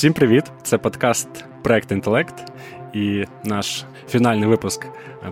Всім привіт! Це подкаст Проект Інтелект і наш фінальний випуск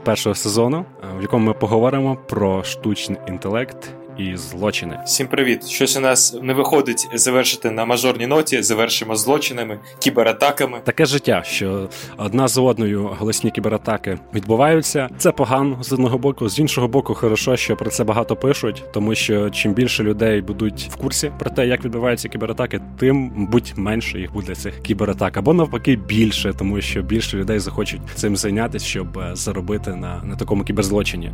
першого сезону, в якому ми поговоримо про штучний інтелект і злочини. Всім привіт! Щось у нас не виходить завершити на мажорній ноті. Завершимо злочинами, кібератаками. Таке життя, що одна з одною голосні кібератаки відбуваються. Це погано з одного боку, з іншого боку, хорошо, що про це багато пишуть, тому що чим більше людей будуть в курсі про те, як відбуваються кібератаки, тим будь менше їх буде цих кібератак, або навпаки більше, тому що більше людей захочуть цим зайнятися, щоб е, заробити на, на такому кіберзлочині.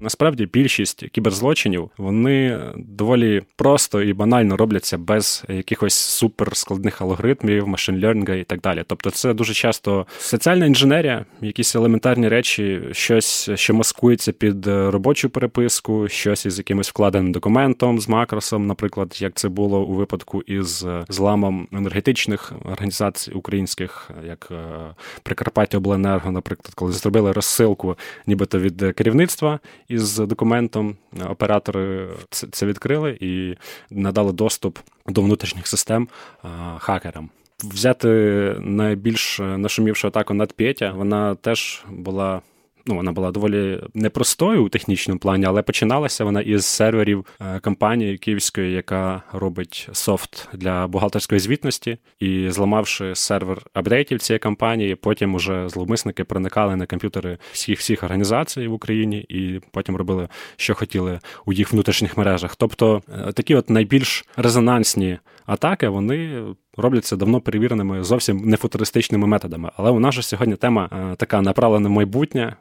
Насправді більшість кіберзлочинів вони доволі просто і банально робляться без якихось суперскладних алгоритмів, машин-лернінга і так далі. Тобто, це дуже часто соціальна інженерія, якісь елементарні речі, щось, що маскується під робочу переписку, щось із якимось вкладеним документом з макросом, наприклад, як це було у випадку із зламом енергетичних організацій українських, як е, Прикарпаття Обленерго, наприклад, коли зробили розсилку, нібито від керівництва із документом. Оператори це відкрили і надали доступ до внутрішніх систем хакерам. Взяти найбільш нашумівшу атаку над Петя, вона теж була ну, вона була доволі непростою у технічному плані, але починалася вона із серверів е, компанії київської, яка робить софт для бухгалтерської звітності, і зламавши сервер апдейтів цієї компанії, потім уже зловмисники проникали на комп'ютери всіх всіх організацій в Україні і потім робили, що хотіли у їх внутрішніх мережах. Тобто е, такі от найбільш резонансні атаки, вони робляться давно перевіреними зовсім не футуристичними методами. Але у нас же сьогодні тема е, така направлена в майбутнє.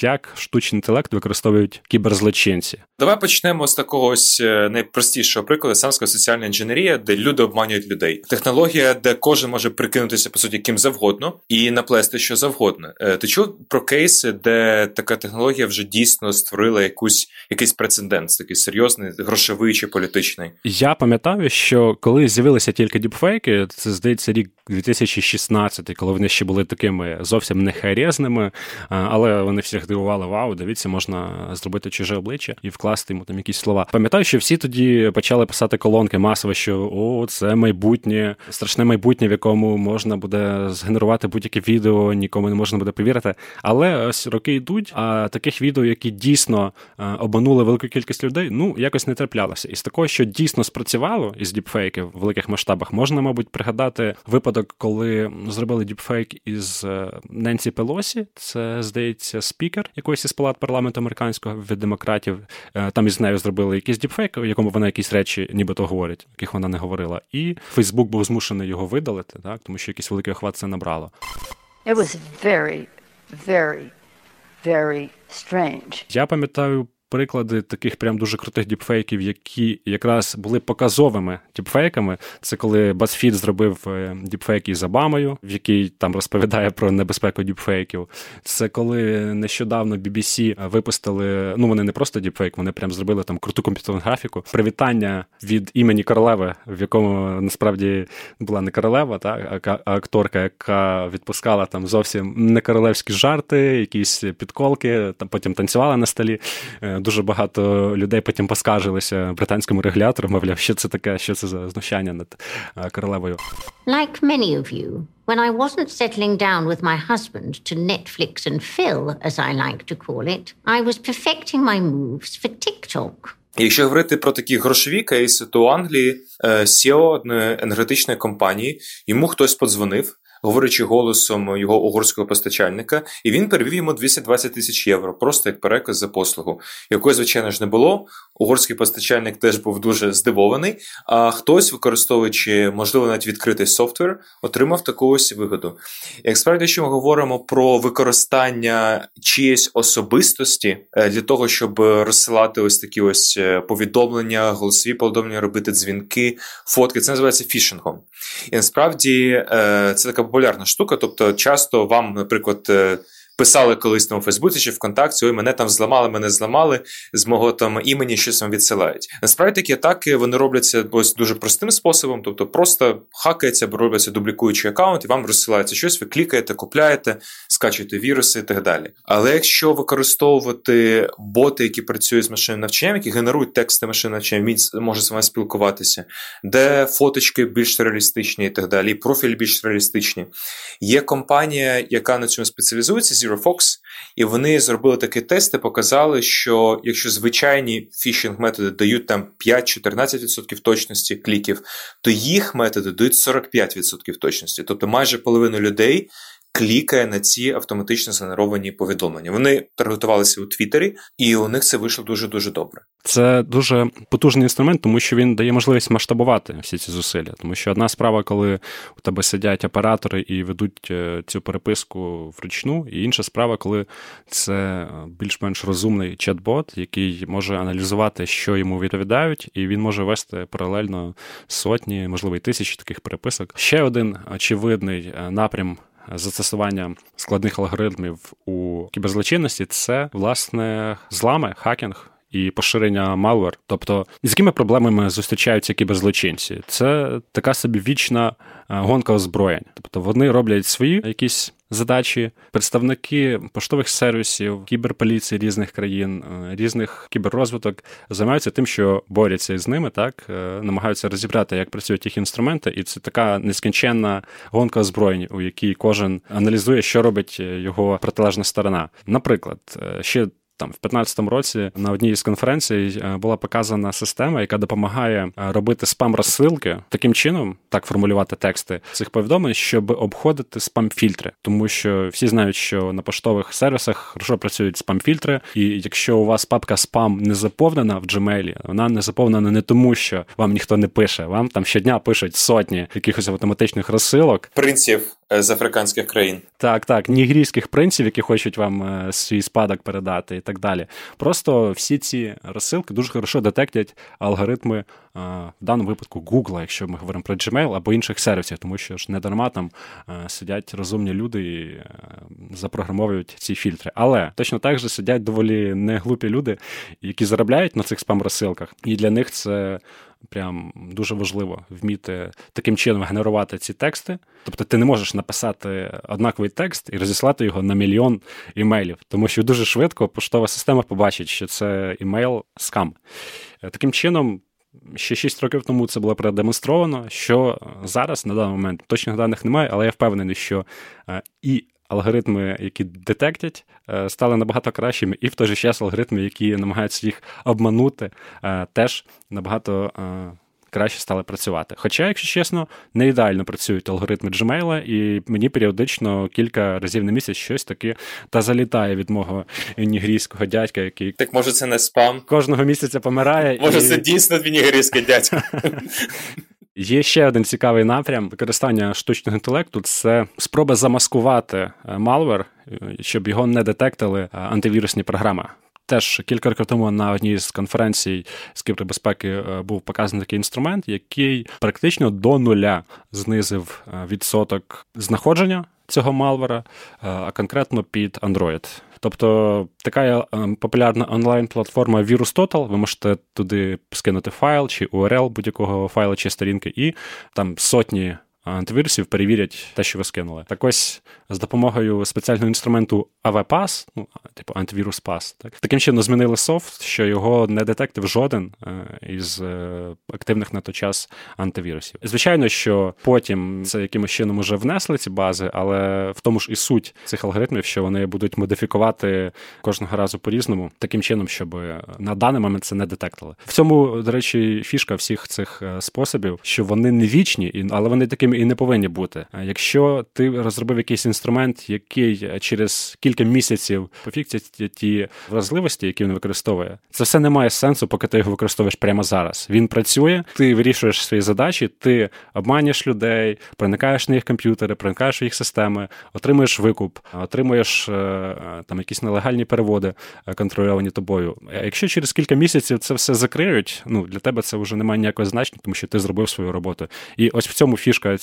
Як штучний інтелект використовують кіберзлочинці? Давай почнемо з такого ось е, найпростішого прикладу самська соціальна інженерія, де люди обманюють людей. Технологія, де кожен може прикинутися по суті ким завгодно і наплести що завгодно. Е, ти чув про кейси, де така технологія вже дійсно створила якусь якийсь прецедент, такий серйозний, грошовий чи політичний? Я пам'ятаю, що коли з'явилися тільки діпфейки, це здається рік 2016, коли вони ще були такими зовсім не хайрезними, але вони всіх дивували: вау, дивіться, можна зробити чуже обличчя і вкласти йому там якісь слова. Пам'ятаю, що всі тоді почали писати колонки масово, що о, це майбутнє, страшне майбутнє, в якому можна буде згенерувати будь-яке відео, нікому не можна буде повірити. Але ось роки йдуть, а таких відео, які дійсно обманули велику кількість людей, ну якось не траплялося. І з такого, що дійсно спрацювало із діпфейків в великих масштабах, можна, мабуть, пригадати випадок, коли зробили діпфейк із е, Ненсі Пелосі. Це здається спікер якоїсь із палат парламенту американського від демократів. Е, там із нею зробили якийсь діпфейк, в якому вона якісь речі, нібито говорить, яких вона не говорила. І Фейсбук був змушений його видалити, так тому що якийсь великий охват це набрало. It was very, very, very strange. Я пам'ятаю приклади таких прям дуже крутих діпфейків, які якраз були показовими діпфейками. Це коли BuzzFeed зробив е, діпфейк із Обамою, в який там розповідає про небезпеку діпфейків. Це коли нещодавно BBC випустили. Ну вони не просто діпфейк, вони прям зробили там круту комп'ютерну графіку. Привітання від імені королеви, в якому насправді була не королева, та а акторка, яка відпускала там зовсім не королевські жарти, якісь підколки, там потім танцювала на столі. Е, дуже багато людей потім поскаржилися британському регулятору, мовляв, що це таке, що це за знущання над королевою. Like many of you, when I wasn't settling down with my husband to Netflix and Phil, as I like to call it, I was perfecting my moves for TikTok. Якщо говорити про такі грошові кейси, то у Англії CEO одної енергетичної компанії йому хтось подзвонив говорячи голосом його угорського постачальника, і він перевів йому 220 тисяч євро, просто як переказ за послугу, якої, звичайно ж, не було. Угорський постачальник теж був дуже здивований. А хтось, використовуючи, можливо, навіть відкритий софтвер, отримав таку ось вигоду. Як справді, що ми говоримо про використання чиєїсь особистості е, для того, щоб розсилати ось такі ось е, повідомлення, голосові повідомлення, робити дзвінки, фотки, це називається фішингом. І насправді е, це така популярна штука. Тобто, часто вам, наприклад, писали колись там у Фейсбуці чи ВКонтакті, ой, мене там зламали, мене зламали, з мого там імені щось вам відсилають. Насправді такі атаки вони робляться ось дуже простим способом, тобто просто хакається, або робиться дублікуючий аккаунт, і вам розсилається щось, ви клікаєте, купляєте, скачуєте віруси і так далі. Але якщо використовувати боти, які працюють з машинним навчанням, які генерують тексти машинного навчання, може з вами спілкуватися, де фоточки більш реалістичні і так далі, і профіль більш реалістичні. Є компанія, яка на цьому спеціалізується, ZeroFox, і вони зробили такі тести, показали, що якщо звичайні фішинг методи дають там 5-14% точності кліків, то їх методи дають 45% точності. Тобто майже половину людей клікає на ці автоматично згенеровані повідомлення. Вони таргетувалися у Твіттері, і у них це вийшло дуже дуже добре. Це дуже потужний інструмент, тому що він дає можливість масштабувати всі ці зусилля. Тому що одна справа, коли у тебе сидять оператори і ведуть е, цю переписку вручну, і інша справа, коли це більш-менш розумний чат-бот, який може аналізувати, що йому відповідають, і він може вести паралельно сотні, можливо, й тисячі таких переписок. Ще один очевидний е, напрям застосування складних алгоритмів у кіберзлочинності це власне злами, хакінг. І поширення malware. Тобто, з якими проблемами зустрічаються кіберзлочинці? Це така собі вічна е, гонка озброєнь. Тобто вони роблять свої якісь задачі, представники поштових сервісів, кіберполіції різних країн, е, різних кіберрозвиток займаються тим, що борються з ними, так е, намагаються розібрати, як працюють їх інструменти, і це така нескінченна гонка озброєнь, у якій кожен аналізує, що робить його протилежна сторона. Наприклад, ще там в 2015 році на одній з конференцій е, була показана система, яка допомагає е, робити спам розсилки таким чином, так формулювати тексти цих повідомлень, щоб обходити спам-фільтри, тому що всі знають, що на поштових сервісах хорошо працюють спам-фільтри, і якщо у вас папка спам не заповнена в Gmail, вона не заповнена не тому, що вам ніхто не пише. Вам там щодня пишуть сотні якихось автоматичних розсилок. Принців Е, з африканських країн. Так, так, нігрійських принців, які хочуть вам свій спадок передати, так далі. Просто всі ці розсилки дуже хорошо детектять алгоритми в даному випадку Google, якщо ми говоримо про Gmail або інших сервісів, тому що ж не дарма там сидять розумні люди і запрограмовують ці фільтри. Але точно так же сидять доволі неглупі люди, які заробляють на цих спам-розсилках, і для них це прям дуже важливо вміти таким чином генерувати ці тексти. Тобто ти не можеш написати однаковий текст і розіслати його на мільйон імейлів, тому що дуже швидко поштова система побачить, що це імейл скам. Е, таким чином. Ще 6 років тому це було продемонстровано, що зараз на даний момент точних даних немає, але я впевнений, що е, і алгоритми, які детектять, е, стали набагато кращими, і в той же час алгоритми, які намагаються їх обманути, е, теж набагато. Е, краще стали працювати. Хоча, якщо чесно, не ідеально працюють алгоритми Gmail, і мені періодично кілька разів на місяць щось таке та залітає від мого нігрійського дядька, який так може це не спам кожного місяця помирає. Може, і... це дійсно твій нігрійський дядько. Є ще один цікавий напрям використання штучного інтелекту це спроба замаскувати е, малвер, е, щоб його не детектили е, антивірусні програми. Теж кілька років тому на одній з конференцій з кібербезпеки був показаний такий інструмент, який практично до нуля знизив відсоток знаходження цього малвера, а конкретно під Android. Тобто така ем, популярна онлайн-платформа VirusTotal, ви можете туди скинути файл чи URL будь-якого файлу чи сторінки, і там сотні антивірусів перевірять те, що ви скинули. Так ось з допомогою спеціального інструменту AVPass, ну, типу антивірус Pass, так таким чином змінили софт, що його не детектив жоден е, із е, активних на той час антивірусів. Звичайно, що потім це якимось чином уже внесли ці бази, але в тому ж і суть цих алгоритмів, що вони будуть модифікувати кожного разу по-різному, таким чином, щоб на даний момент це не детектили. В цьому, до речі, фішка всіх цих е, способів, що вони не вічні, але вони і не повинні бути. Якщо ти розробив якийсь інструмент, який через кілька місяців пофіксить ті вразливості, які він використовує, це все не має сенсу, поки ти його використовуєш прямо зараз. Він працює, ти вирішуєш свої задачі, ти обманюєш людей, проникаєш на їх комп'ютери, проникаєш в їх системи, отримуєш викуп, отримуєш е, там якісь нелегальні переводи, е, контрольовані тобою. Якщо через кілька місяців це все закриють, ну для тебе це вже немає ніякого значення, тому що ти зробив свою роботу. І ось в цьому фішка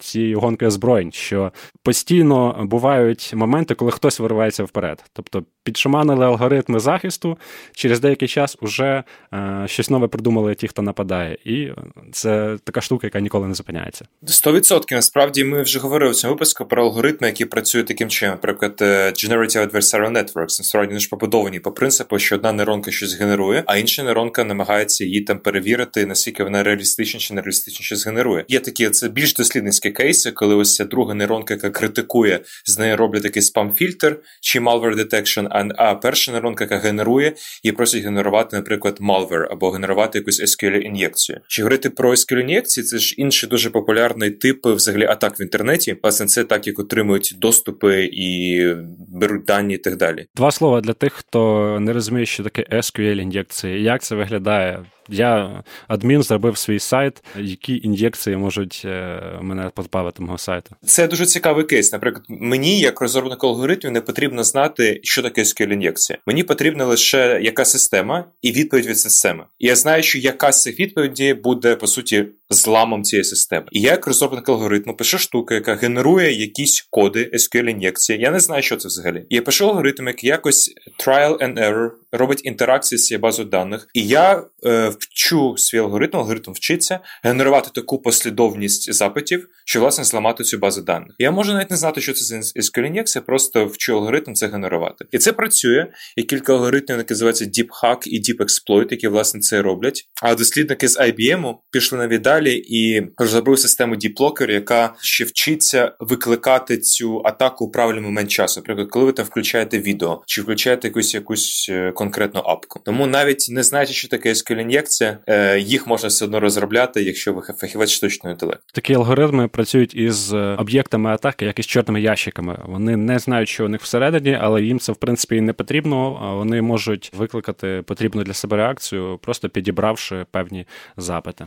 цієї гонки озброєнь, що постійно бувають моменти, коли хтось виривається вперед. Тобто підшаманили алгоритми захисту, через деякий час уже е, щось нове придумали ті, хто нападає. І це така штука, яка ніколи не зупиняється. Сто відсотків. Насправді ми вже говорили в цьому випуску про алгоритми, які працюють таким чином. Наприклад, е, Generative Adversarial Networks, насправді вони ж побудовані по принципу, що одна нейронка щось генерує, а інша нейронка намагається її там перевірити, наскільки вона реалістична чи нереалістичніше згенерує. Є такі це більш дослідницькі кейси, коли ось ця друга нейронка, яка критикує, з нею роблять такий спам-фільтр чи malware detection, а, перша нейронка, яка генерує, її просить генерувати, наприклад, malware або генерувати якусь SQL ін'єкцію. Чи говорити про SQL ін'єкції, це ж інший дуже популярний тип взагалі атак в інтернеті. Власне, це так, як отримують доступи і беруть дані і так далі. Два слова для тих, хто не розуміє, що таке SQL ін'єкції, як це виглядає. Я адмін зробив свій сайт, які ін'єкції можуть е, мене позбавити мого сайту. Це дуже цікавий кейс. Наприклад, мені, як розробник алгоритмів, не потрібно знати, що таке sql ін'єкція. Мені потрібна лише яка система і відповідь від системи. І я знаю, що якась з цих відповідей буде по суті зламом цієї системи. І я, як розробник алгоритму, пишу штуку, яка генерує якісь коди sql ін'єкції. Я не знаю, що це взагалі. І я пишу алгоритм, який якось trial and error робить інтеракції з цією базою даних. І я е, вчу свій алгоритм, алгоритм вчиться генерувати таку послідовність запитів, що власне зламати цю базу даних. Я можу навіть не знати, що це за SQL ін'єкція, просто вчу алгоритм це генерувати. І це працює. Є кілька алгоритмів, які називаються DeepHack і DeepExploit, які власне це роблять. А дослідники з IBM пішли навіть далі і розробили систему DeepLocker, яка ще вчиться викликати цю атаку у правильний момент часу. Наприклад, коли ви там включаєте відео чи включаєте якусь якусь е, конкретну апку. Тому навіть не знаючи, що таке SQL ін'єкція, е, їх можна все одно розробляти, якщо ви фахівець штучного інтелекту. Такі алгоритми працюють із е, об'єктами атаки, як з чорними ящиками. Вони не знають, що у них всередині, але їм це в принципі не потрібно. Вони можуть викликати потрібну для себе реакцію, просто підібравши певні запити.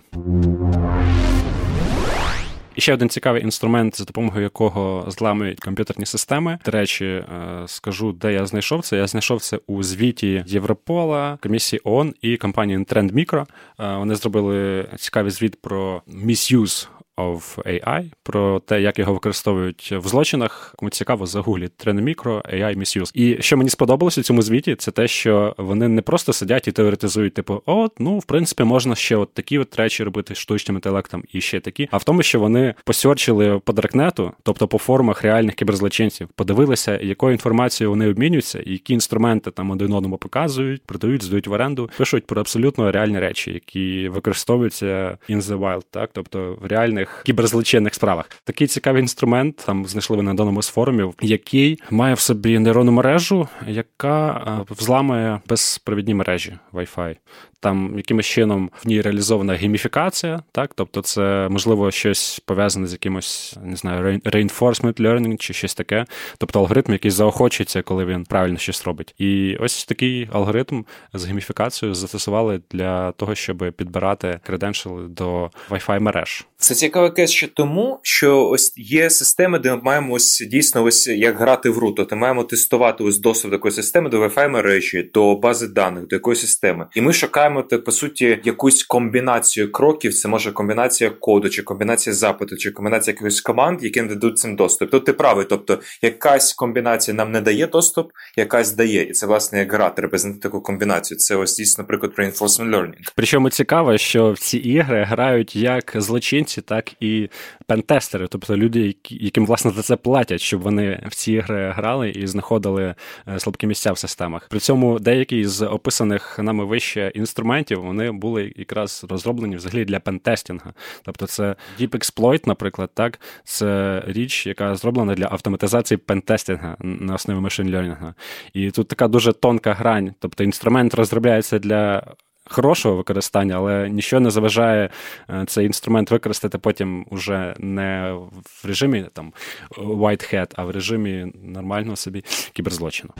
І ще один цікавий інструмент, за допомогою якого зламують комп'ютерні системи. До речі, е, скажу, де я знайшов це. Я знайшов це у звіті Європола, комісії ООН і компанії Trend Micro. Е, вони зробили цікавий звіт про misuse of AI, про те, як його використовують в злочинах. Кому цікаво, загугліть Тренемікро, AI Misuse. І що мені сподобалося у цьому звіті, це те, що вони не просто сидять і теоретизують, типу, от, ну, в принципі, можна ще от такі от речі робити штучним інтелектом і ще такі. А в тому, що вони посьорчили по даркнету, тобто по формах реальних кіберзлочинців, подивилися, якою інформацією вони обмінюються, які інструменти там один одному показують, продають, здають в оренду, пишуть про абсолютно реальні речі, які використовуються in the wild, так, тобто в реальних різних кіберзлочинних справах. Такий цікавий інструмент, там знайшли ви на даному з форумів, який має в собі нейронну мережу, яка е, взламує безпровідні мережі Wi-Fi там якимось чином в ній реалізована гейміфікація, так, тобто це можливо щось пов'язане з якимось, не знаю, reinforcement learning чи щось таке, тобто алгоритм, який заохочується, коли він правильно щось робить. І ось такий алгоритм з гейміфікацією застосували для того, щоб підбирати креденшали до Wi-Fi мереж. Це цікаве кейс ще тому, що ось є системи, де ми маємо ось дійсно ось як грати в гру. Тобто маємо тестувати ось доступ до такої системи, до Wi-Fi мережі, до бази даних, до якоїсь системи. І ми шукаємо шукаємо по суті якусь комбінацію кроків. Це може комбінація коду, чи комбінація запиту, чи комбінація якихось команд, які дадуть цим доступ. Тут ти правий, тобто якась комбінація нам не дає доступ, якась дає, і це власне як гра. Треба знайти таку комбінацію. Це ось дійсно, наприклад, reinforcement learning. Причому цікаво, що в ці ігри грають як злочинці, так і пентестери, тобто люди, яким власне за це платять, щоб вони в ці ігри грали і знаходили е, слабкі місця в системах. При цьому деякі з описаних нами вище інструментів інструментів вони були якраз розроблені взагалі для пентестінга. Тобто, це Deep Exploit, наприклад, так, це річ, яка зроблена для автоматизації пентестінга на основі машин лернінгу. І тут така дуже тонка грань. Тобто інструмент розробляється для. Хорошого використання, але нічого не заважає е, цей інструмент використати потім уже не в режимі там white hat, а в режимі нормального собі кіберзлочину.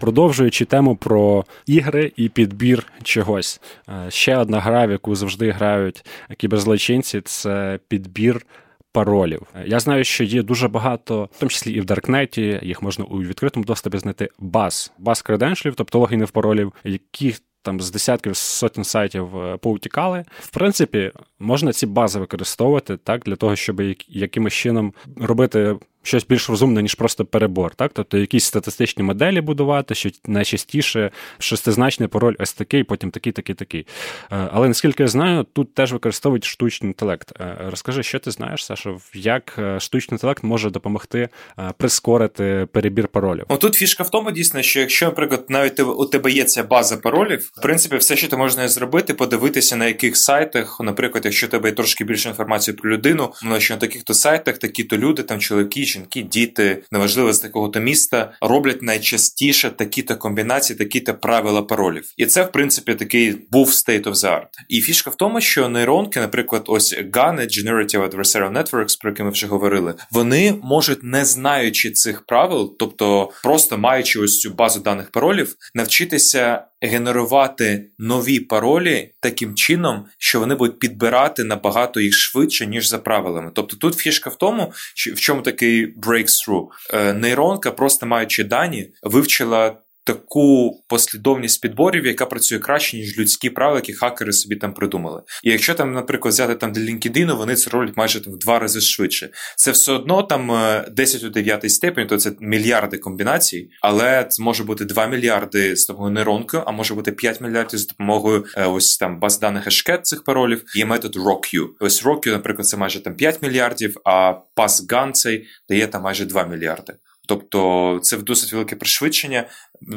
Продовжуючи тему про ігри і підбір чогось. Е, ще одна гра, в яку завжди грають кіберзлочинці, це підбір. Паролів. Е, я знаю, що є дуже багато, в тому числі і в Даркнеті, їх можна у відкритому доступі знайти баз, баз креденшлів, тобто логінів паролів, які там з десятків сотень сайтів е, поутікали. В принципі, можна ці бази використовувати так для того, щоб якимось чином робити щось більш розумне, ніж просто перебор. Так? Тобто якісь статистичні моделі будувати, що найчастіше шестизначний пароль ось такий, потім такий, такий, такий. Е, але наскільки я знаю, тут теж використовують штучний інтелект. Е, розкажи, що ти знаєш, Саша, як е, штучний інтелект може допомогти прискорити перебір паролів? О, тут фішка в тому, дійсно, що якщо, наприклад, навіть у тебе є ця база паролів, в принципі, все, що ти можна зробити, подивитися на яких сайтах, наприклад, якщо тебе є трошки більше інформації про людину, ну що на таких-то сайтах такі-то люди, там чоловіки жінки, діти, неважливо з такого-то міста, роблять найчастіше такі-то комбінації, такі-то правила паролів. І це, в принципі, такий був state of the art. І фішка в тому, що нейронки, наприклад, ось GAN, Generative Adversarial Networks, про які ми вже говорили, вони можуть, не знаючи цих правил, тобто просто маючи ось цю базу даних паролів, навчитися генерувати нові паролі таким чином, що вони будуть підбирати набагато їх швидше, ніж за правилами. Тобто тут фішка в тому, в чому такий breakthrough. Е, нейронка, просто маючи дані, вивчила таку послідовність підборів, яка працює краще, ніж людські правила, які хакери собі там придумали. І якщо там, наприклад, взяти там для LinkedIn, вони це роблять майже там в два рази швидше. Це все одно там 10 е, у 9 степені, то це мільярди комбінацій, але це може бути 2 мільярди з допомогою нейронки, а може бути 5 мільярдів з допомогою е, ось там баз даних ешкет цих паролів. Є метод ROCU. Ось ROCU, наприклад, це майже там 5 мільярдів, а PassGAN цей дає там майже 2 мільярди. Тобто це досить велике пришвидшення,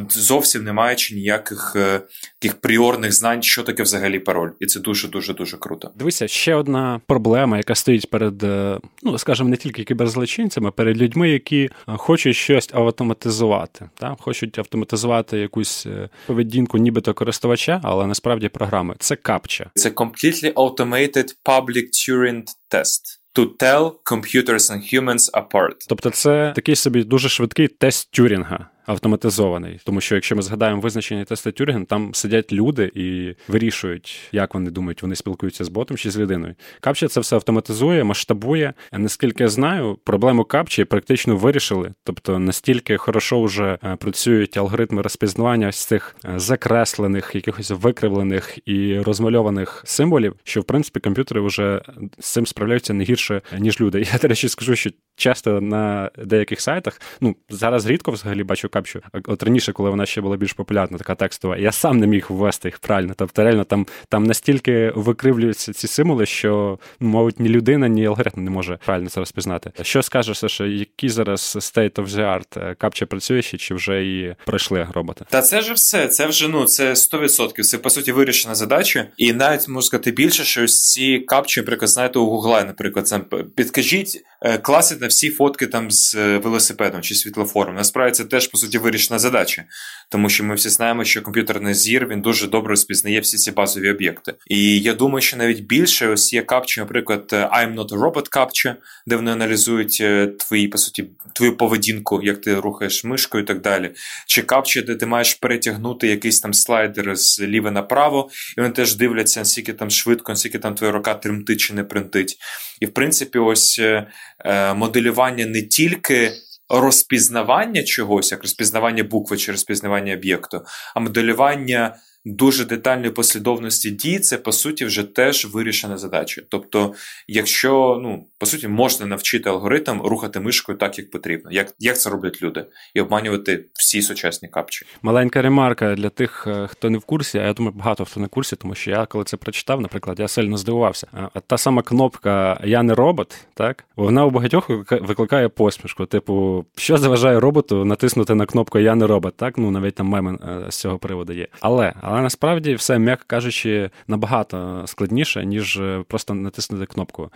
зовсім не маючи ніяких е, таких пріорних знань, що таке взагалі пароль, і це дуже дуже дуже круто. Дивися, ще одна проблема, яка стоїть перед, е, ну скажімо, не тільки кіберзлочинцями, перед людьми, які е, хочуть щось автоматизувати, так? хочуть автоматизувати якусь поведінку, нібито користувача, але насправді програми. Це капча. Це completely automated public Turing test to tell computers and humans apart. Тобто, це такий собі дуже швидкий тест Тюрінга автоматизований. Тому що якщо ми згадаємо визначення теста Тюрген, там сидять люди і вирішують, як вони думають, вони спілкуються з ботом чи з людиною. Капча це все автоматизує, масштабує. А наскільки я знаю, проблему капчі практично вирішили. Тобто настільки хорошо вже е, працюють алгоритми розпізнавання з цих е, закреслених, якихось викривлених і розмальованих символів, що в принципі комп'ютери вже з цим справляються не гірше ніж люди. Я до речі скажу, що часто на деяких сайтах, ну зараз рідко взагалі бачу капчу. От раніше, коли вона ще була більш популярна, така текстова, я сам не міг ввести їх правильно. Тобто, реально там там настільки викривлюються ці символи, що, ну, мабуть, ні людина, ні алгоритм не може правильно це розпізнати. Що скажеш, Саша, який зараз state of the art? Капча працює ще чи вже і пройшли роботи? Та це ж все. Це вже ну це 100%. Це по суті вирішена задача. І навіть можу сказати більше, що ось ці капчі, наприклад, знаєте, у Гугла, наприклад, сам підкажіть е, класи на всі фотки там з е, велосипедом чи світлофором. Насправді це теж по суті вирішена задача, тому що ми всі знаємо, що комп'ютерний зір він дуже добре розпізнає всі ці базові об'єкти. І я думаю, що навіть більше ось є капчі, наприклад, I'm not a robot captcha, де вони аналізують е, твої по суті твою поведінку, як ти рухаєш мишкою і так далі. Чи капчі, де ти маєш перетягнути якийсь там слайдер з ліве направо, і вони теж дивляться, наскільки там швидко, наскільки там твоя рука тремтить чи не принтить. І в принципі, ось е, е моделювання не тільки розпізнавання чогось, як розпізнавання букви чи розпізнавання об'єкту, а моделювання дуже детальної послідовності дій, це по суті вже теж вирішена задача. Тобто, якщо ну по суті можна навчити алгоритм рухати мишкою так, як потрібно, як як це роблять люди, і обманювати всі сучасні капчі. Маленька ремарка для тих, е, хто не в курсі, а я думаю, багато хто не в курсі, тому що я коли це прочитав, наприклад, я сильно здивувався. А та сама кнопка Я не робот, так вона у багатьох викликає посмішку. Типу, що заважає роботу натиснути на кнопку Я не робот, так ну навіть там меми е, з цього приводу є. Але але насправді все, м'яко кажучи, набагато складніше, ніж е, просто натиснути кнопку.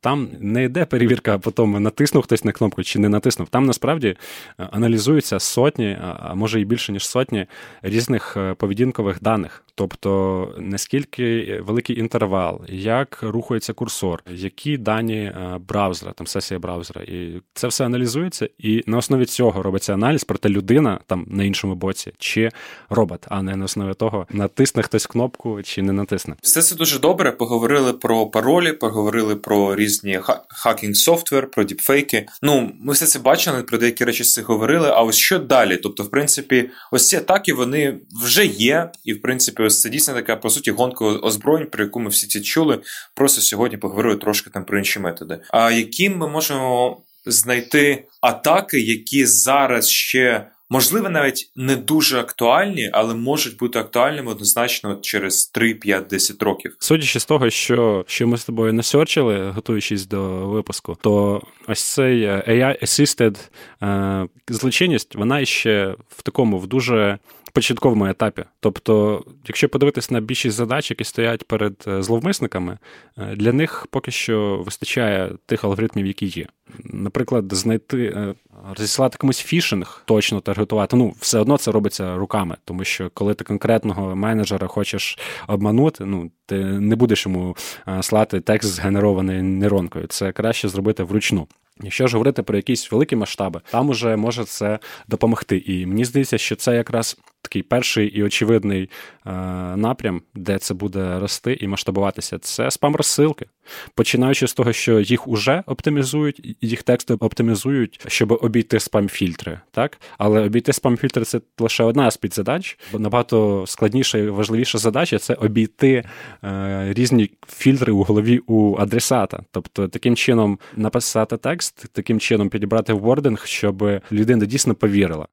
Там не йде перевірка, по тому натиснув хтось на кнопку чи не натиснув. Там насправді е, аналізуються сотні, а може і більше ніж сотні різних е, поведінкових даних. Тобто наскільки великий інтервал, як рухається курсор, які дані браузера, там сесія браузера, і це все аналізується, і на основі цього робиться аналіз, проте людина там на іншому боці чи робот, а не на основі того того, натисне хтось кнопку чи не натисне. Все це дуже добре. Поговорили про паролі, поговорили про різні хакінг софтвер, про діпфейки. Ну, ми все це бачили, про деякі речі з говорили. А ось що далі? Тобто, в принципі, ось ці атаки вони вже є, і в принципі, Тобто це дійсно така, по суті, гонка озброєнь, про яку ми всі ці чули. Просто сьогодні поговорили трошки там про інші методи. А яким ми можемо знайти атаки, які зараз ще. Можливо, навіть не дуже актуальні, але можуть бути актуальними однозначно через 3, 5, 10 років. Судячи з того, що що ми з тобою насерчили, готуючись до випуску, то ось цей AI-assisted е, злочинність, вона ще в такому в дуже початковому етапі. Тобто, якщо подивитись на більшість задач, які стоять перед е, зловмисниками, е, для них поки що вистачає тих алгоритмів, які є. Наприклад, знайти, е, розіслати комусь фішинг, точно таргетувати. Ну, все одно це робиться руками, тому що коли ти конкретного менеджера хочеш обманути, ну ти не будеш йому слати текст згенерований нейронкою. Це краще зробити вручну. Якщо ж говорити про якісь великі масштаби, там уже може це допомогти. І мені здається, що це якраз такий перший і очевидний е, напрям, де це буде рости і масштабуватися. Це спам-розсилки. Починаючи з того, що їх уже оптимізують, їх тексти оптимізують, щоб обійти спам-фільтри. Так? Але обійти спам-фільтри це лише одна з підзадач. Набагато складніша і важливіша задача це обійти е, різні фільтри у голові у адресата. Тобто, таким чином написати текст, таким чином підібрати вординг, щоб людина дійсно повірила.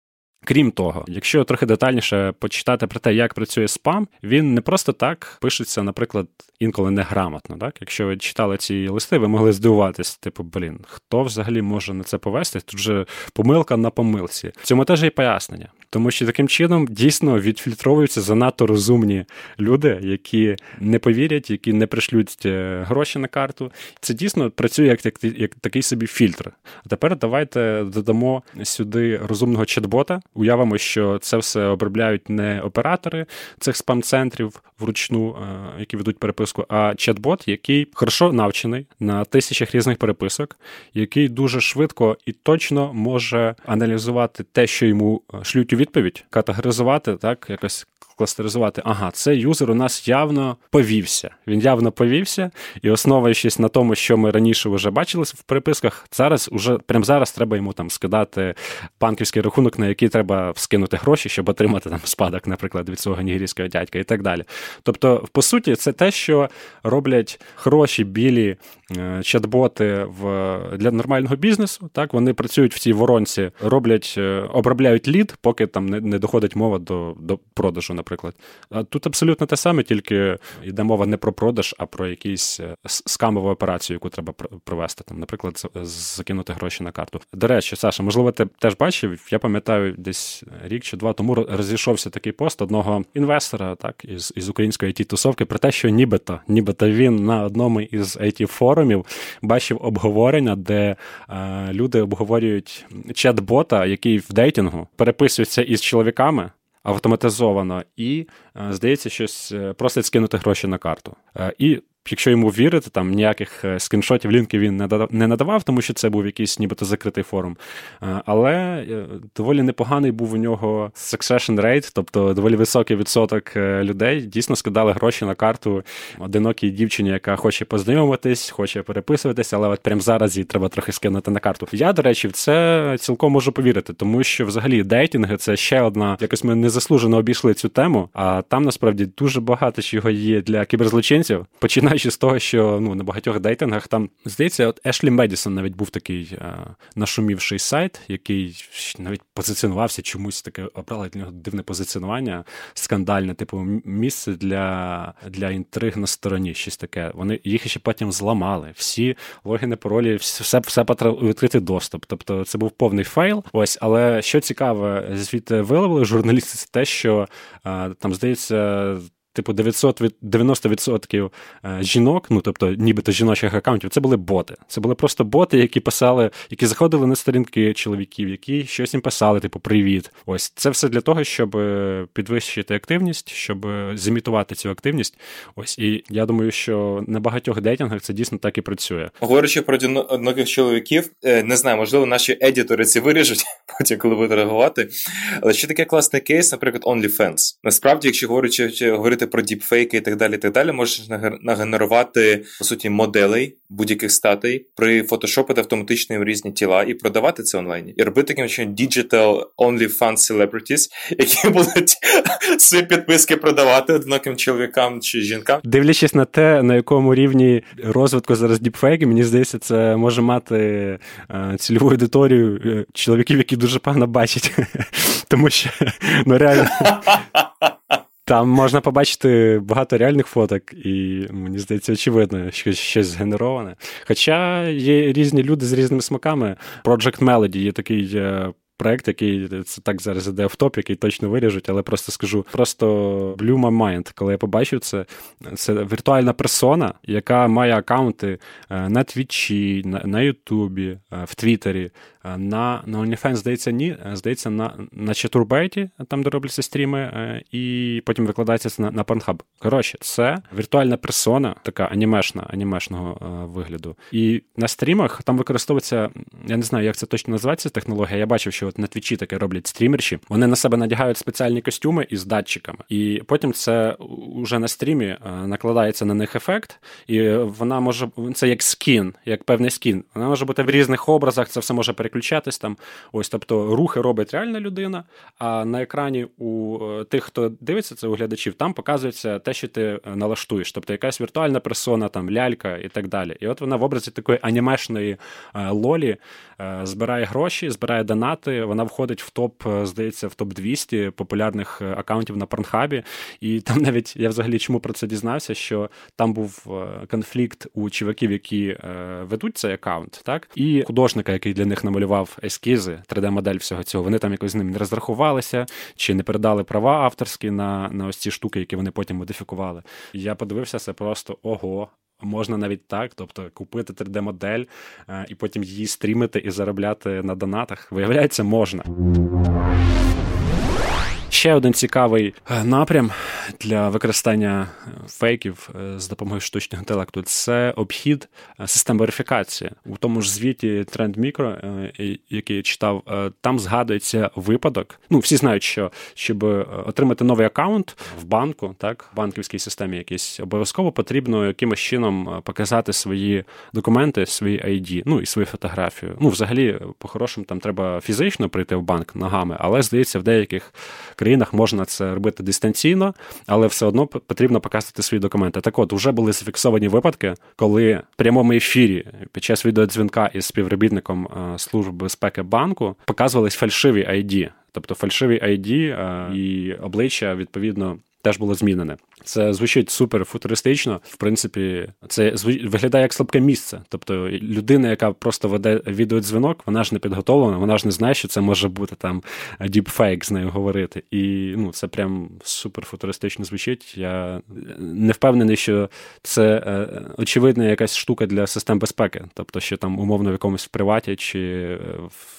Крім того, якщо трохи детальніше почитати про те, як працює спам, він не просто так пишеться, наприклад, інколи неграмотно. Так, якщо ви читали ці листи, ви могли здивуватись, типу, блін, хто взагалі може на це повести? Тут же помилка на помилці. В цьому теж є пояснення. Тому що таким чином дійсно відфільтровуються занадто розумні люди, які не повірять, які не пришлють е, гроші на карту. Це дійсно працює як, як, як такий собі фільтр. А тепер давайте додамо сюди розумного чат-бота. Уявимо, що це все обробляють не оператори цих спам-центрів вручну, е, які ведуть переписку, а чат-бот, який хорошо навчений на тисячах різних переписок, який дуже швидко і точно може аналізувати те, що йому е, шлють у відповідь, категоризувати так, якось кластеризувати, ага, цей юзер у нас явно повівся. Він явно повівся, і основуючись на тому, що ми раніше вже бачили в переписках, зараз уже прямо зараз треба йому там скидати банківський рахунок, на який треба скинути гроші, щоб отримати там спадок, наприклад, від свого нігерійського дядька і так далі. Тобто, по суті, це те, що роблять хороші білі е, чат-боти в для нормального бізнесу. Так, вони працюють в цій воронці, роблять, е, обробляють лід, поки там не, не доходить мова до, до продажу, наприклад наприклад. Тут абсолютно те саме, тільки йде мова не про продаж, а про якісь е, скамову операцію, яку треба провести. Там, наприклад, закинути гроші на карту. До речі, Саша, можливо, ти теж бачив. Я пам'ятаю, десь рік чи два тому розійшовся такий пост одного інвестора, так, із із української it тусовки про те, що нібито, нібито він на одному із it форумів бачив обговорення, де е, люди обговорюють чат-бота, який в дейтингу переписується із чоловіками автоматизовано, і е, здається, щось е, просить скинути гроші на карту. Е, і Якщо йому вірити, там ніяких е, скріншотів лінків він не надавав, тому що це був якийсь нібито закритий форум. Е, але е, доволі непоганий був у нього succession rate, тобто доволі високий відсоток людей дійсно скидали гроші на карту одинокій дівчині, яка хоче познайомитись, хоче переписуватись, але от прямо зараз їй треба трохи скинути на карту. Я, до речі, в це цілком можу повірити, тому що взагалі дейтинги це ще одна, якось ми незаслужено обійшли цю тему, а там насправді дуже багато чого є для кіберзлочинців. Починає починаючи з того, що ну на багатьох дейтингах там здається, от Ешлі Медісон навіть був такий а, е, нашумівший сайт, який навіть позиціонувався чомусь таке, обрали для нього дивне позиціонування, скандальне, типу місце для для інтриг на стороні. Щось таке. Вони їх ще потім зламали. Всі логіни, паролі, все все у відкритий доступ. Тобто це був повний фейл. Ось, але що цікаве, звідти виловили журналісти, це те, що а, е, там здається типу 900 від 90% е, жінок, ну тобто нібито жіночих аккаунтів, це були боти. Це були просто боти, які писали, які заходили на сторінки чоловіків, які щось їм писали, типу Привіт. Ось це все для того, щоб е, підвищити активність, щоб е, зімітувати цю активність. Ось і я думаю, що на багатьох дейтингах це дійсно так і працює. Говорячи про одиноких чоловіків, не знаю, можливо, наші едітори ці виріжуть потім, коли будуть реагувати. Але ще таке класний кейс, наприклад, OnlyFans. Насправді, якщо говорити говорити говорити про діпфейки і так далі. і так далі, Можеш нагенерувати по суті моделей будь-яких статей, прифотошопити автоматично різні тіла і продавати це онлайні. І робити таким чином digital only fun celebrities, які будуть свої підписки продавати одиноким чоловікам чи жінкам. Дивлячись на те, на якому рівні розвитку зараз діпфейки, мені здається, це може мати е, цільову аудиторію е, чоловіків, які дуже погано бачать. Тому що ну реально. Там можна побачити багато реальних фоток, і мені здається, очевидно, що щось згенероване. Хоча є різні люди з різними смаками. Project Melody є такий е, проект, який це так зараз іде в топ, який точно виріжуть, але просто скажу, просто blew my mind, коли я побачив це. Це віртуальна персона, яка має аккаунти е, на Твічі, на Ютубі, е, в Твіттері, е, на на OnlyFans, здається, ні. Здається, на на Чатурбейті, там де робляться стріми, і потім викладається це на на Pornhub. Коротше, це віртуальна персона, така анімешна, анімешного вигляду. І на стрімах там використовується, я не знаю, як це точно називається технологія. Я бачив, що от на твічі таке роблять стрімерші, вони на себе надягають спеціальні костюми із датчиками, і потім це вже на стрімі е, накладається на них ефект, і вона може це як скін, як певний скін. Вона може бути в різних образах, це все може переключатись там. Ось, тобто, рухи робить реальна людина. А на екрані у е, тих, хто дивиться це у глядачів, там показується те, що ти е, налаштуєш, тобто якась віртуальна персона, там лялька і так далі. І от вона в образі такої анімешної лолі збирає гроші, збирає донати вона входить в топ, е, здається, в топ 200 популярних е, акаунтів на Порнхабі. І там навіть я взагалі чому про це дізнався, що там був е, конфлікт у чуваків, які ведуть цей акаунт, так і художника, який для них намалював ескізи, 3D-модель всього цього. Вони там якось з ним не розрахувалися чи не передали права авторські на, на ось ці штуки, які вони потім модифікували. Я подивився це просто ого. Можна навіть так, тобто купити 3D-модель е, і потім її стрімити і заробляти на донатах. Виявляється, можна. Ще один цікавий е, напрям для використання е, фейків е, з допомогою штучного інтелекту це обхід систем верифікації. У тому ж звіті Trend Micro, який я читав, там згадується випадок. Ну, всі знають, що щоб отримати новий аккаунт в банку, так, в банківській системі якийсь, обов'язково потрібно якимось чином показати свої документи, свої ID, ну і свою фотографію. Ну, взагалі, по-хорошому, там треба фізично прийти в банк ногами, але здається, в деяких країнах можна це робити дистанційно, але все одно потрібно показувати свої документи. Так от, вже були зафіксовані випадки, коли в прямому ефірі під час відеодзвінка із співробітником е, служби безпеки банку показувались фальшиві ID. Тобто фальшиві ID е, і обличчя відповідно теж було змінене. Це звучить супер футуристично. В принципі, це виглядає як слабке місце. Тобто, людина, яка просто веде відеодзвінок, вона ж не підготовлена, вона ж не знає, що це може бути там діпфейк з нею говорити. І ну, це прям супер футуристично звучить. Я не впевнений, що це е, очевидна якась штука для систем безпеки. Тобто, що там умовно в якомусь приваті чи е,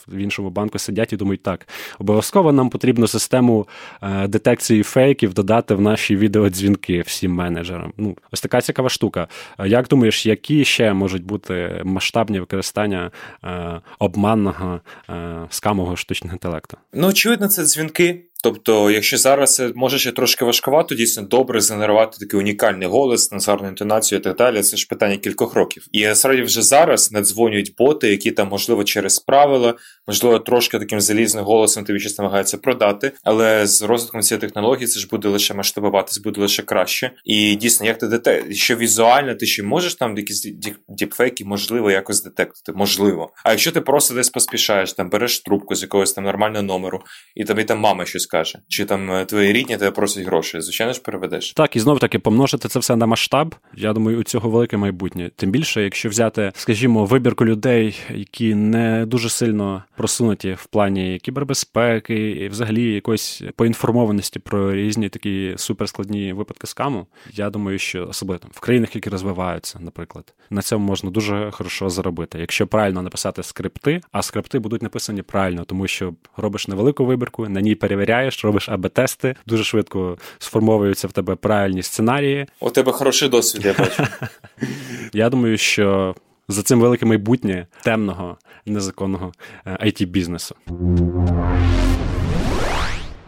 в іншому банку сидять і думають, так обов'язково нам потрібно систему е, детекції фейків додати в наші відеодзвінки дзвінки всім менеджерам. Ну, ось така цікава штука. Як думаєш, які ще можуть бути масштабні використання е, обманного е, скамового штучного інтелекту? Ну, очевидно, це дзвінки. Тобто, якщо зараз це може ще трошки важкувато, дійсно добре згенерувати такий унікальний голос, насарну інтонацію і так далі, це ж питання кількох років. І насправді вже зараз надзвонюють боти, які там, можливо, через правила, можливо, трошки таким залізним голосом тобі щось намагаються продати, але з розвитком цієї технології це ж буде лише масштабуватись, буде лише краще. І дійсно, як ти дете, що візуально ти ще можеш там якісь діпфейки, можливо, якось детектити, можливо. А якщо ти просто десь поспішаєш, там береш трубку з якогось там нормального номеру, і тобі там мама щось скаже, чи там е, твої рідні тебе просять гроші, звичайно ж переведеш. Так, і знов таки помножити це все на масштаб. Я думаю, у цього велике майбутнє. Тим більше, якщо взяти, скажімо, вибірку людей, які не дуже сильно просунуті в плані кібербезпеки і взагалі якоїсь поінформованості про різні такі суперскладні випадки скаму. Я думаю, що особливо в країнах, які розвиваються, наприклад, на цьому можна дуже хорошо заробити, якщо правильно написати скрипти, а скрипти будуть написані правильно, тому що робиш невелику вибірку, на ній перевіряєш перевіряєш, робиш АБ-тести, дуже швидко сформовуються в тебе правильні сценарії. У тебе хороший досвід, я бачу. Я думаю, що за цим велике майбутнє темного незаконного it е, бізнесу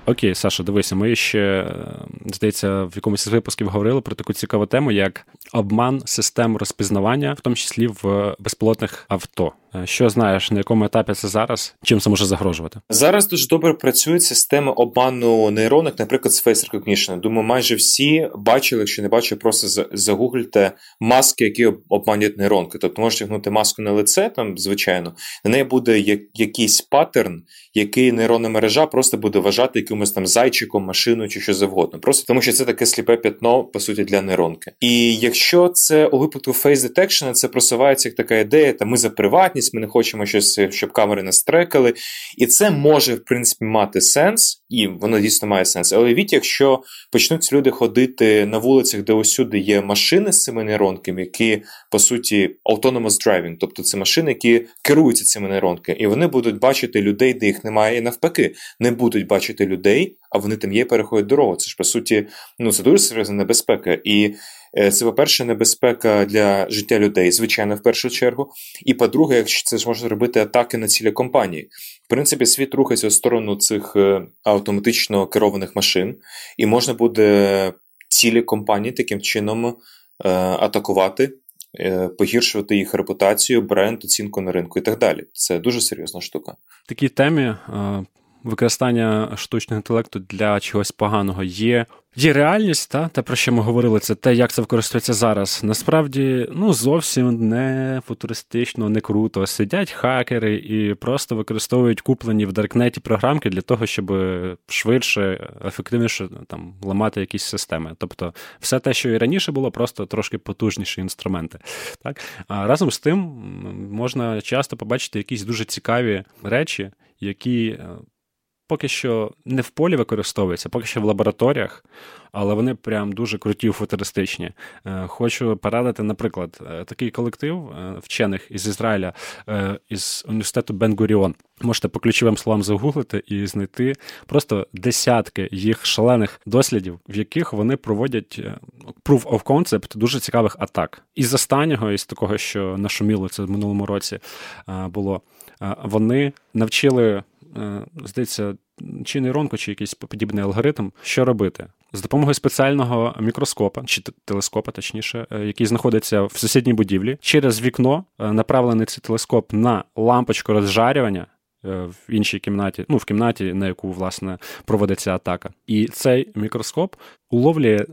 Окей, Саша, дивися, ми ще здається в якомусь з випусків говорили про таку цікаву тему, як обман систем розпізнавання, в тому числі в безпілотних авто. Е, що знаєш, на якому етапі це зараз? Чим це може загрожувати? Зараз дуже добре працюють системи обману нейронок, наприклад, з Face Recognition. Думаю, майже всі бачили, якщо не бачили, просто загугльте маски, які обманюють нейронки. Тобто можете гнути маску на лице, там, звичайно, на неї буде якийсь паттерн, який нейронна мережа просто буде вважати якимось там зайчиком, машиною чи що завгодно. Просто тому, що це таке сліпе п'ятно, по суті, для нейронки. І якщо це у випадку Face Detection, це просувається як така ідея, там ми за приватність, ми не хочемо щось, щоб камери не стрекали. І це може, в принципі, мати сенс, і воно дійсно має сенс. Але від, якщо почнуть люди ходити на вулицях, де усюди є машини з цими нейронками, які по суті autonomous driving, тобто це машини, які керуються цими нейронками, і вони будуть бачити людей, де їх немає, і навпаки, не будуть бачити людей, а вони там є, переходять дорогу. Це ж по суті, ну це дуже серйозна небезпека. І е, це, по-перше, небезпека для життя людей, звичайно, в першу чергу. І по-друге, якщо це ж можна робити атаки на цілі компанії. В принципі, світ рухається в сторону цих е, автоматично керованих машин, і можна буде цілі компанії таким чином е, атакувати. Погіршувати їх репутацію, бренд, оцінку на ринку і так далі. Це дуже серйозна штука. Такі темі використання штучного інтелекту для чогось поганого є. Є реальність, та те, про що ми говорили, це те, як це використовується зараз. Насправді, ну зовсім не футуристично, не круто. Сидять хакери і просто використовують куплені в Даркнеті програмки для того, щоб швидше, ефективніше там ламати якісь системи. Тобто, все те, що і раніше було, просто трошки потужніші інструменти. Так а разом з тим можна часто побачити якісь дуже цікаві речі, які е, поки що не в полі використовуються, поки що в лабораторіях, але вони прям дуже круті, футуристичні. Е, хочу порадити, наприклад, е, такий колектив е, вчених із Ізраїля із університету Бен-Гуріон. Можете по ключовим словам загуглити і знайти просто десятки їх шалених дослідів, в яких вони проводять proof of concept дуже цікавих атак. Із останнього, із такого, що нашуміло це в минулому році було, вони навчили здається, чи нейронку, чи якийсь подібний алгоритм, що робити. З допомогою спеціального мікроскопа, чи телескопа, точніше, е, який знаходиться в сусідній будівлі, через вікно е, направлений цей телескоп на лампочку розжарювання в іншій кімнаті, ну в кімнаті, на яку власне проводиться атака. І цей мікроскоп уловлює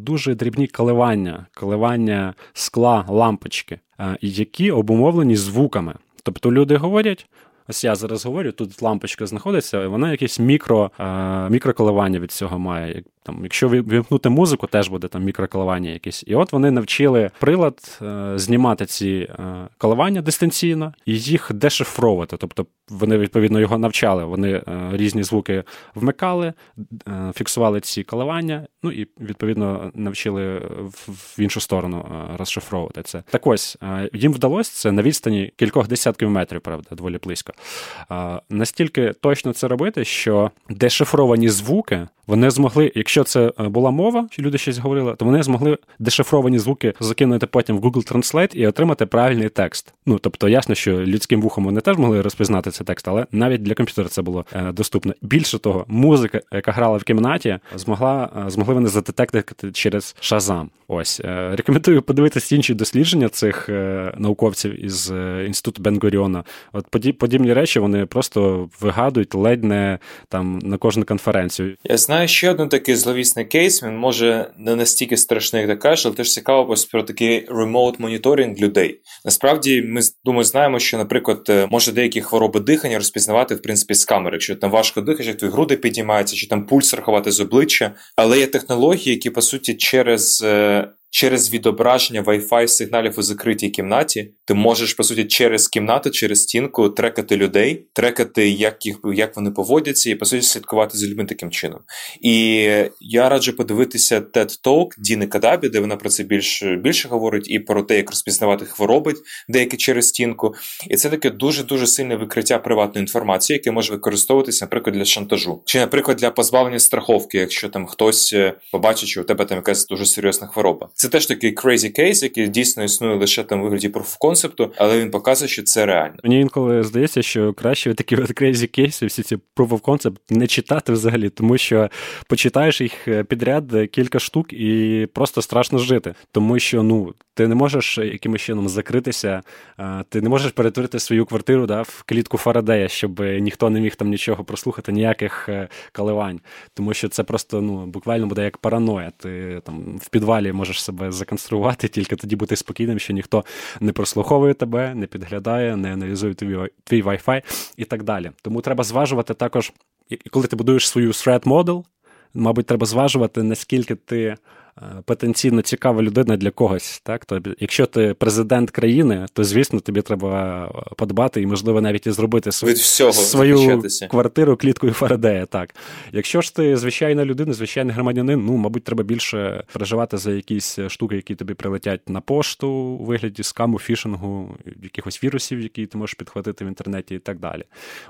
дуже дрібні коливання, коливання скла лампочки, які обумовлені звуками. Тобто люди говорять, Ось я зараз говорю, тут лампочка знаходиться, і вона якесь мікро, мікроколивання від цього має. Там, Якщо вимкнути музику, теж буде там мікроколивання якесь. І от вони навчили прилад е, знімати ці е, коливання дистанційно і їх дешифровувати. Тобто вони відповідно його навчали. Вони е, різні звуки вмикали, е, фіксували ці коливання, ну і відповідно навчили в, в іншу сторону е, розшифровувати це. Так ось е, їм вдалося це на відстані кількох десятків метрів, правда, доволі близько. Настільки точно це робити, що дешифровані звуки вони змогли, якщо це е, була мова, чи люди щось говорили, то вони змогли дешифровані звуки закинути потім в Google Translate і отримати правильний текст. Ну тобто, ясно, що людським вухом вони теж могли розпізнати цей текст, але навіть для комп'ютера це було е, доступно. Більше того, музика, яка грала в кімнаті, змогла е, змогли вони задетектити через Shazam. Ось рекомендую подивитися інші дослідження цих науковців із інституту Бенгоріона. От подібні речі вони просто вигадують ледь не там на кожну конференцію. Я знаю ще один такий зловісний кейс. Він може не настільки страшний, як ти кажеш, але теж цікаво про такий remote моніторинг людей. Насправді, ми думаю, знаємо, що, наприклад, е, може деякі хвороби дихання розпізнавати в принципі з камери. Якщо там важко дихаєш, як твої груди підіймаються, чи там пульс рахувати з обличчя. Але є технології, які по суті через е, через відображення Wi-Fi сигналів у закритій кімнаті, ти можеш, по суті, через кімнату, через стінку трекати людей, трекати, як їх як вони поводяться, і по суті слідкувати за людьми таким чином. І я раджу подивитися TED Talk Діни Кадабі, де вона про це більше більше говорить, і про те, як розпізнавати хвороби деякі через стінку. І це таке дуже дуже сильне викриття приватної інформації, яке може використовуватися, наприклад, для шантажу, чи, наприклад, для позбавлення страховки, якщо там хтось е, побачить, що у тебе там якась дуже серйозна хвороба Це теж такий crazy case, який дійсно існує лише там в вигляді proof концепту, але він показує, що це реально. Мені інколи здається, що краще такі от crazy кейси, всі ці proof of concept не читати взагалі, тому що почитаєш їх е, підряд е, кілька штук і просто страшно жити. Тому що ну ти не можеш якимось чином закритися, ти не можеш перетворити свою квартиру да, в клітку Фарадея, щоб ніхто не міг там нічого прослухати, ніяких е, каливань. Тому що це просто ну буквально буде як параноя. Ти там в підвалі можеш себе законструвати, тільки тоді бути спокійним, що ніхто не прослуховує тебе, не підглядає, не аналізує твій, твій Wi-Fi і так далі. Тому треба зважувати також, коли ти будуєш свою threat model, мабуть, треба зважувати, наскільки ти потенційно цікава людина для когось. Так? Тобі, якщо ти президент країни, то звісно тобі треба подбати і, можливо, навіть і зробити свою, всього свою квартиру кліткою Фарадея. Так. Якщо ж ти звичайна людина, звичайний громадянин, ну, мабуть, треба більше переживати за якісь штуки, які тобі прилетять на пошту у вигляді скаму, фішингу, якихось вірусів, які ти можеш підхватити в інтернеті і так далі.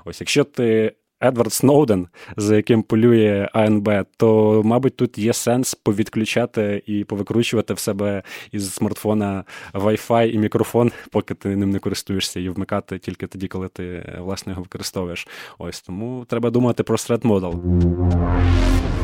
Ось, якщо ти Едвард Сноуден, за яким полює АНБ, то, мабуть, тут є сенс повідключати і повикручувати в себе із смартфона Wi-Fi і мікрофон, поки ти ним не користуєшся, і вмикати тільки тоді, коли ти власне його використовуєш. Ось тому треба думати про threat model.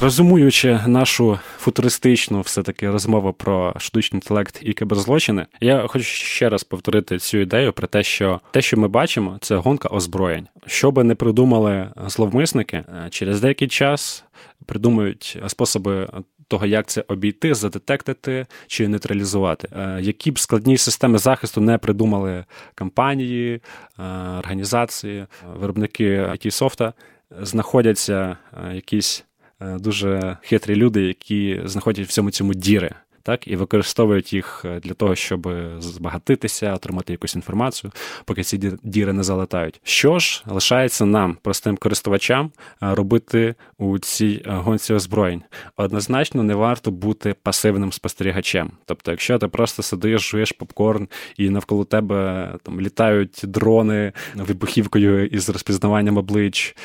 Розумуючи нашу футуристичну все-таки розмову про штучний інтелект і кіберзлочини, я хочу ще раз повторити цю ідею про те, що те, що ми бачимо, це гонка озброєнь. Що би не придумали зловмисники, е, через деякий час придумують способи. Того, як це обійти, задетектити чи нейтралізувати, е, які б складні системи захисту не придумали компанії, е, організації, виробники it софта знаходяться якісь дуже хитрі люди, які знаходять в цьому цьому діри так, і використовують їх е, для того, щоб збагатитися, отримати якусь інформацію, поки ці діри не залетають. Що ж лишається нам, простим користувачам, е, робити у цій е, гонці озброєнь? Однозначно не варто бути пасивним спостерігачем. Тобто, якщо ти просто сидиш, жуєш попкорн, і навколо тебе там літають дрони вибухівкою із розпізнаванням облич,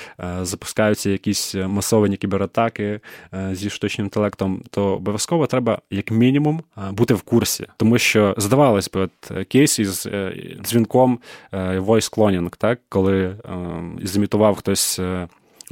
запускаються якісь масовані кібератаки зі штучним інтелектом, то обов'язково треба як мінімум мінімум бути в курсі, тому що здавалось би, от е, кейс із е, дзвінком е, voice cloning, так коли зімітував хтось.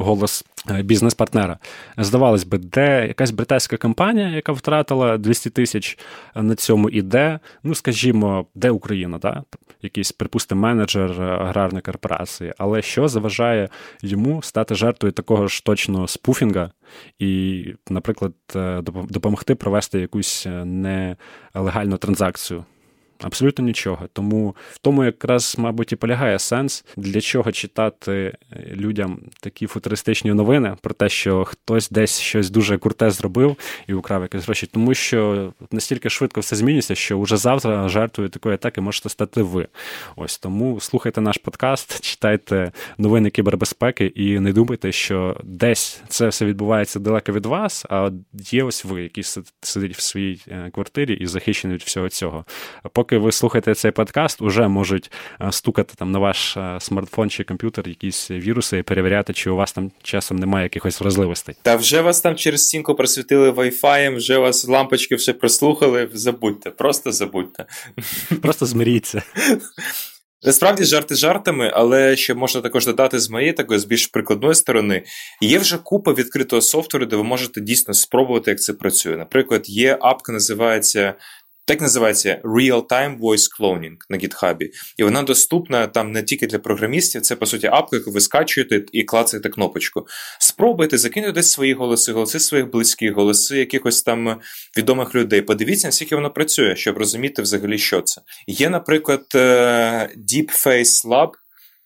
Голос бізнес-партнера. Здавалось би, де якась британська компанія, яка втратила 200 тисяч на цьому іде, ну скажімо, де Україна, да? якийсь, припустимо, менеджер аграрної корпорації. Але що заважає йому стати жертвою такого ж точно спуфінга і, наприклад, е, допомогти провести якусь е, нелегальну транзакцію? Абсолютно нічого. Тому в тому якраз, мабуть, і полягає сенс, для чого читати е, людям такі футуристичні новини про те, що хтось десь щось дуже круте зробив і украв якісь гроші, тому що настільки швидко все змінюється, що уже завтра жертвою такої атаки можете стати ви. Ось тому слухайте наш подкаст, читайте новини кібербезпеки і не думайте, що десь це все відбувається далеко від вас, а є ось ви, які сидять в своїй е, квартирі і захищені від всього цього. Поки ви слухаєте цей подкаст, уже можуть е, стукати там на ваш е, смартфон чи комп'ютер якісь віруси і перевіряти, чи у вас там часом немає якихось вразливостей. Та вже вас там через стінку просвітили Wi-Fi, вже вас лампочки все прослухали. Забудьте, просто забудьте. Просто змиріться. Насправді жарти жартами, але ще можна також додати з моєї такої з більш прикладної сторони. Є вже купа відкритого софтверу, де ви можете дійсно спробувати, як це працює. Наприклад, є апка, називається так називається Real-Time Voice Cloning на GitHub. І вона доступна там не тільки для програмістів, це по суті апка, яку ви скачуєте і клацаєте кнопочку. Спробуйте закинути десь свої голоси, голоси своїх близьких, голоси якихось там відомих людей. Подивіться, наскільки воно працює, щоб розуміти взагалі, що це. Є, наприклад, е, Deep Face Lab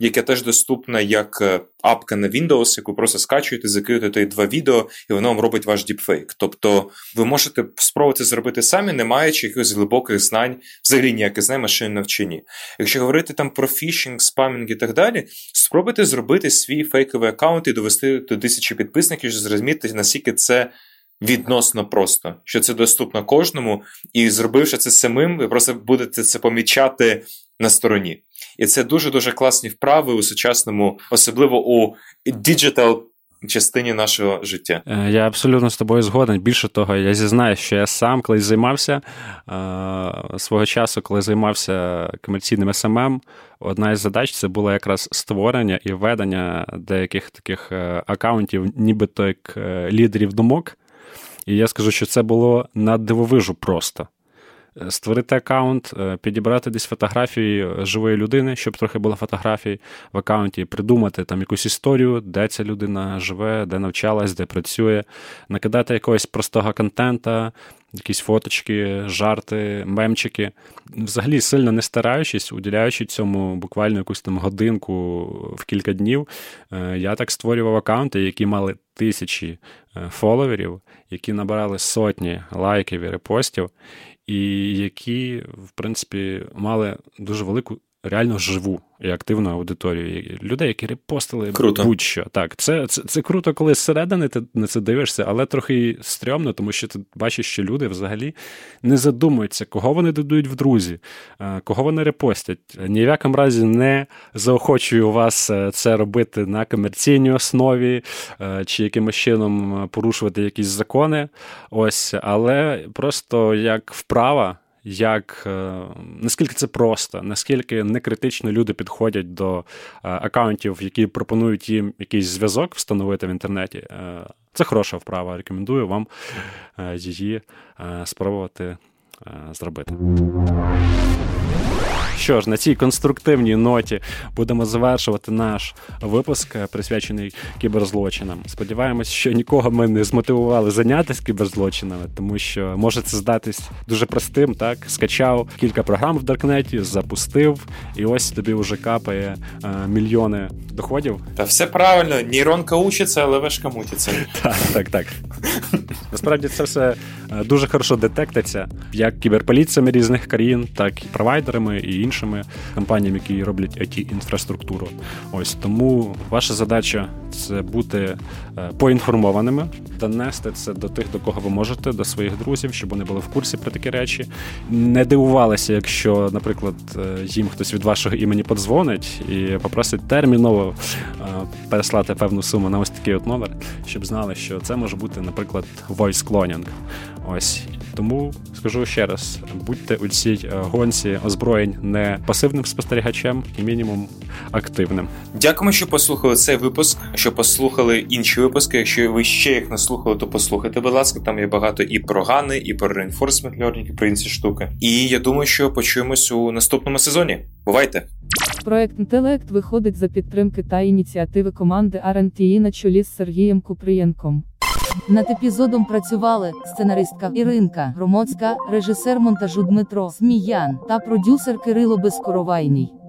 яке теж доступна як е, апка на Windows, яку просто скачуєте, закидуєте два відео, і воно вам робить ваш діпфейк. Тобто ви можете спробувати зробити самі, не маючи якихось глибоких знань, взагалі ніяких знань машин навчання. Якщо говорити там про фішинг, спамінг і так далі, спробуйте зробити свій фейковий аккаунт і довести до тисячі підписників, щоб зрозуміти, наскільки це. Відносно просто, що це доступно кожному, і зробивши це самим, ви просто будете це помічати на стороні. І це дуже дуже класні вправи у сучасному, особливо у digital частині нашого життя. Е, Я абсолютно з тобою згоден. Більше того, я зізнаю, що я сам колись займався е, свого часу, коли займався комерційним СММ, одна із задач це було якраз створення і ведення деяких таких е, акаунтів, нібито як лідерів думок. І я скажу, що це було на дивовижу просто. Е, Створити аккаунт, е, підібрати десь фотографії е, живої людини, щоб трохи було фотографій в аккаунті, придумати там якусь історію, де ця людина живе, де навчалась, де працює, накидати якогось простого контента, якісь фоточки, жарти, мемчики. Взагалі сильно не стараючись, уділяючи цьому буквально якусь там годинку в кілька днів, я так створював аккаунти, які мали тисячі фоловерів, які набирали сотні лайків і репостів, і які, в принципі, мали дуже велику. Реально живу і активну аудиторію людей, які репостили Круто. будь-що. Так, це, це, це круто, коли зсередини ти на це дивишся, але трохи стрьомно, тому що ти бачиш, що люди взагалі не задумуються, кого вони додають в друзі, е, кого вони репостять. Ні в якому разі не заохочую вас е, це робити на комерційній основі е, чи якимось чином порушувати якісь закони. Ось, але просто як вправа. Як е, наскільки це просто, наскільки некритично люди підходять до е, акаунтів, які пропонують їм якийсь зв'язок встановити в інтернеті, е, це хороша вправа. Рекомендую вам її спробувати зробити. Що ж, на цій конструктивній ноті будемо завершувати наш випуск, е, присвячений кіберзлочинам. Сподіваємось, що нікого ми не змотивували зайнятися кіберзлочинами, тому що може це здатись дуже простим. Так, скачав кілька програм в Даркнеті, запустив, і ось тобі вже капає е, мільйони доходів. Та все правильно, нейронка учиться, але вешка мутиться. Так, так, так. Насправді це все дуже хорошо детектиться, як кіберполіціями різних країн, так і провайдерами і іншими компаніями, які роблять it інфраструктуру. Ось тому ваша задача це бути е, поінформованими, донести це до тих, до кого ви можете, до своїх друзів, щоб вони були в курсі про такі речі. Не дивувалися, якщо, наприклад, е, їм хтось від вашого імені подзвонить і попросить терміново е, переслати певну суму на ось такий от номер, щоб знали, що це може бути, наприклад, voice cloning. Ось тому скажу ще раз: будьте у цій е, гонці озброєнь не пасивним спостерігачем і мінімум активним. Дякуємо, що послухали цей випуск, що послухали інші випуски. Якщо ви ще їх не слухали, то послухайте, будь ласка, там є багато і про гани, і про reinforcement learning, і про інші штуки. І я думаю, що почуємось у наступному сезоні. Бувайте! Проект «Інтелект» виходить за підтримки та ініціативи команди R&T на чолі з Сергієм Куприєнком. Над епізодом працювали сценаристка Іринка Громоцька, режисер монтажу Дмитро Сміян та продюсер Кирило Безкоровайний.